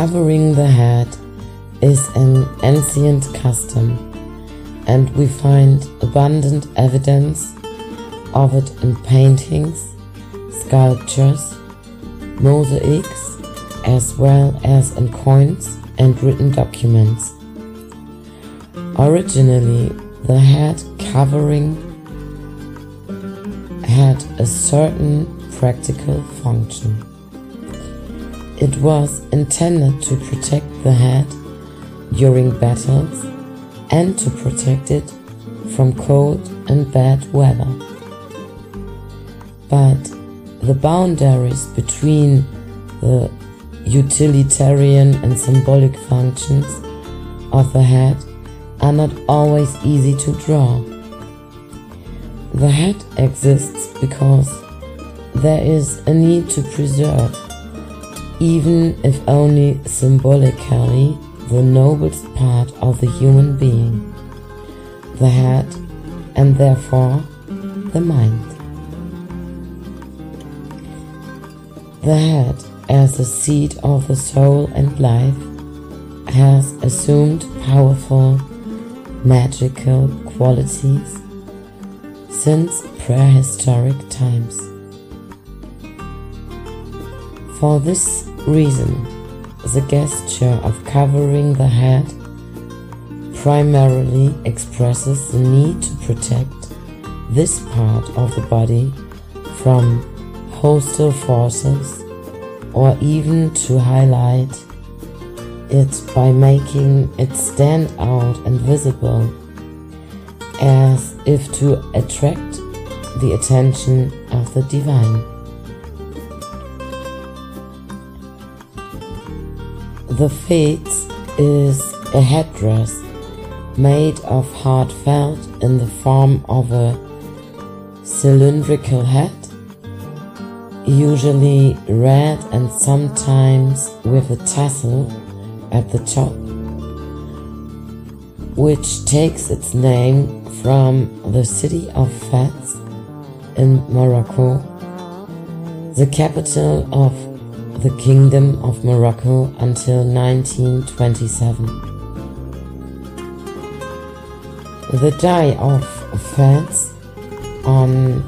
Covering the head is an ancient custom, and we find abundant evidence of it in paintings, sculptures, mosaics, as well as in coins and written documents. Originally, the head covering had a certain practical function. It was intended to protect the head during battles and to protect it from cold and bad weather. But the boundaries between the utilitarian and symbolic functions of the head are not always easy to draw. The head exists because there is a need to preserve, even if only symbolically, the noblest part of the human being, the head, and therefore the mind. The head, as the seat of the soul and life, has assumed powerful magical qualities since prehistoric times. For this reason, the gesture of covering the head primarily expresses the need to protect this part of the body from hostile forces or even to highlight it by making it stand out and visible as if to attract the attention of the divine. The fez is a headdress made of hard felt in the form of a cylindrical head, usually red and sometimes with a tassel at the top, which takes its name from the city of Fez in Morocco, the capital of the Kingdom of Morocco until 1927. The dye of Fez on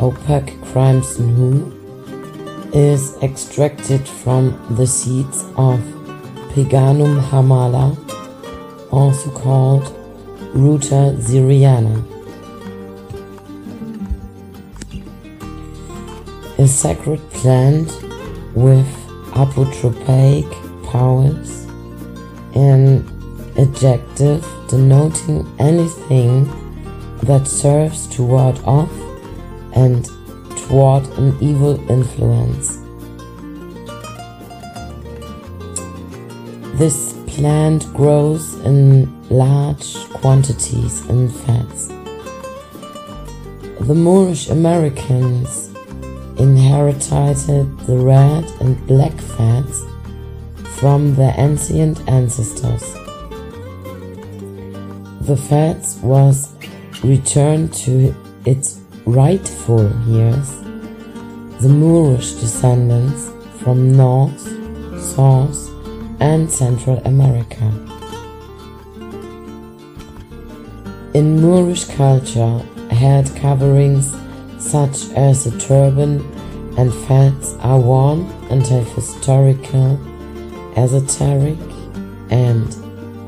opaque crimson hue is extracted from the seeds of Peganum harmala, also called Ruta Syriana. A sacred plant with apotropaic powers, an adjective denoting anything that serves to ward off and toward an evil influence. This plant grows in large quantities in Fez. The Moorish Americans inherited the red and black Fez from their ancient ancestors. The Fez was returned to its rightful heirs, the Moorish descendants from North, South, and Central America. In Moorish culture, head coverings such as the turban and fez are worn and have historical, esoteric, and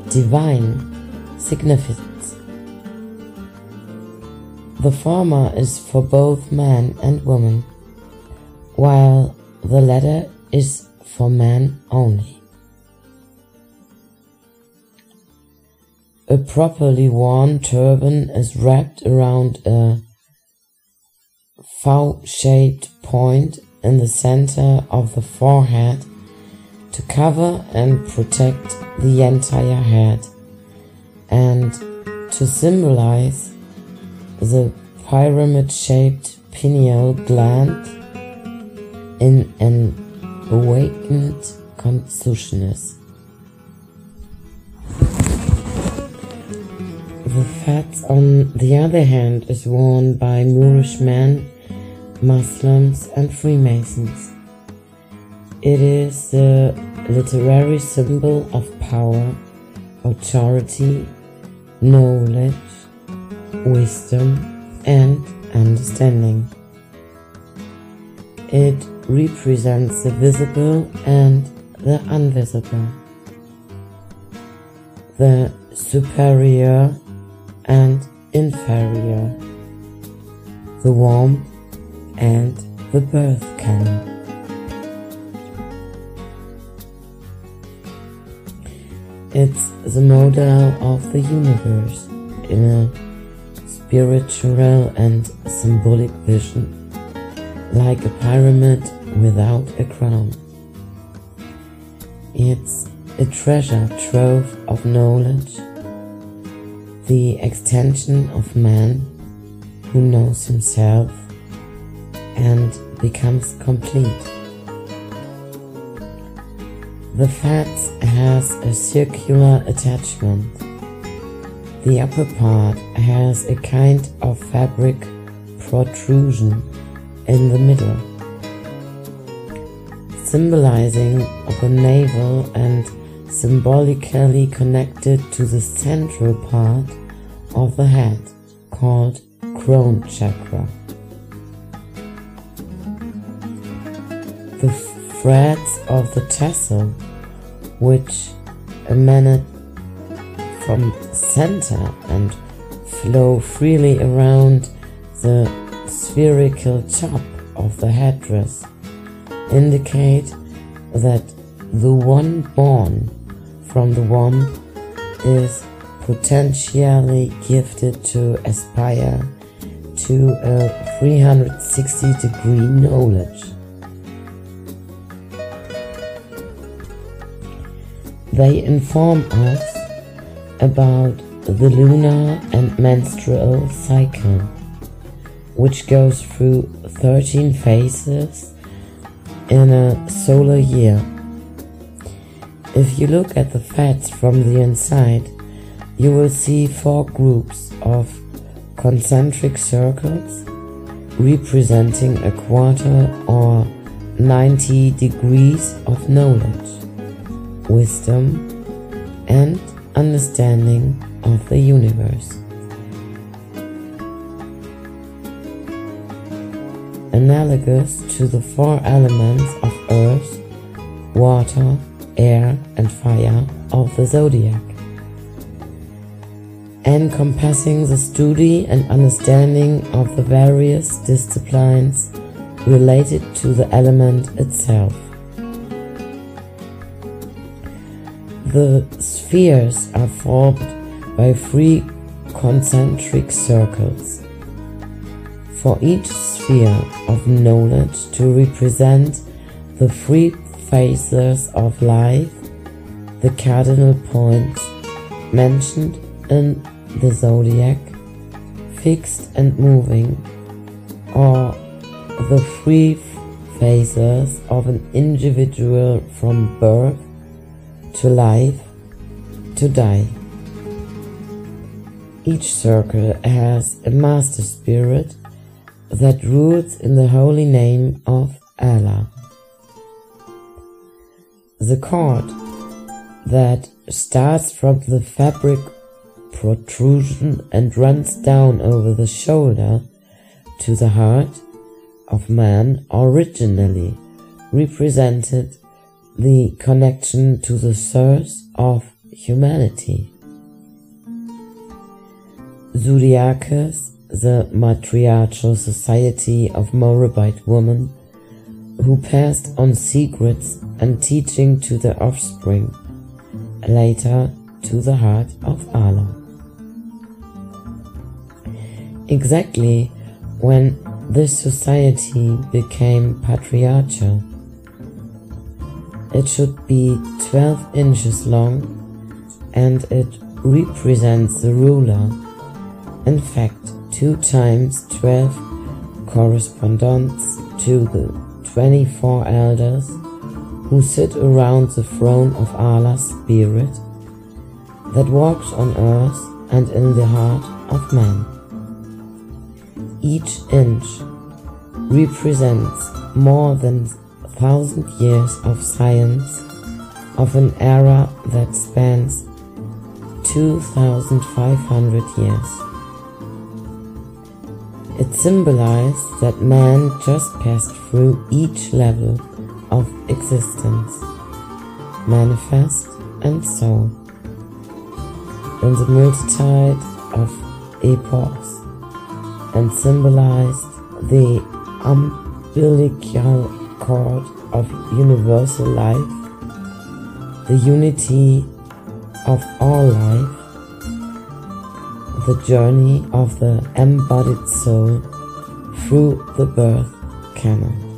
divine significance. The former is for both men and women, while the latter is for men only. A properly worn turban is wrapped around a V-shaped point in the center of the forehead to cover and protect the entire head and to symbolize the pyramid-shaped pineal gland in an awakened consciousness. The fez, on the other hand, is worn by Moorish men, Muslims, and Freemasons. It is the literary symbol of power, authority, knowledge, wisdom, and understanding. It represents the visible and the invisible, the superior and inferior, the womb and the birth canal. It's the model of the universe in a spiritual and symbolic vision, like a pyramid without a crown. It's a treasure trove of knowledge, the extension of man who knows himself and becomes complete. The fat has a circular attachment. The upper part has a kind of fabric protrusion in the middle, symbolizing the navel and symbolically connected to the central part of the head called crown chakra. The threads of the tassel which emanate from center and flow freely around the spherical top of the headdress indicate that the one born from the womb is potentially gifted to aspire to a 360 degree knowledge. They inform us about the lunar and menstrual cycle, which goes through 13 phases in a solar year. If you look at the fats from the inside, you will see four groups of concentric circles representing a quarter or 90 degrees of knowledge wisdom, and understanding of the universe. Analogous to the four elements of earth, water, air, and fire of the zodiac. Encompassing the study and understanding of the various disciplines related to the element itself. The spheres are formed by three concentric circles. For each sphere of knowledge to represent the three phases of life, the cardinal points mentioned in the zodiac, fixed and moving, or the three phases of an individual from birth to life, to die. Each circle has a master spirit that rules in the holy name of Allah. The cord that starts from the fabric protrusion and runs down over the shoulder to the heart of man originally represented the connection to the source of humanity. Zodiacus, the matriarchal society of Moabite women who passed on secrets and teaching to the offspring, later to the heart of Allah. Exactly when this society became patriarchal, it should be 12 inches long and it represents the ruler. In fact, 2 times 12 corresponds to the 24 elders who sit around the throne of Allah's Spirit that walks on earth and in the heart of man. Each inch represents more than thousand years of science of an era that spans 2,500 years. It symbolized that man just passed through each level of existence, manifest and soul, in the multitude of epochs, and symbolized the umbilical cord of universal life, the unity of all life, the journey of the embodied soul through the birth canal.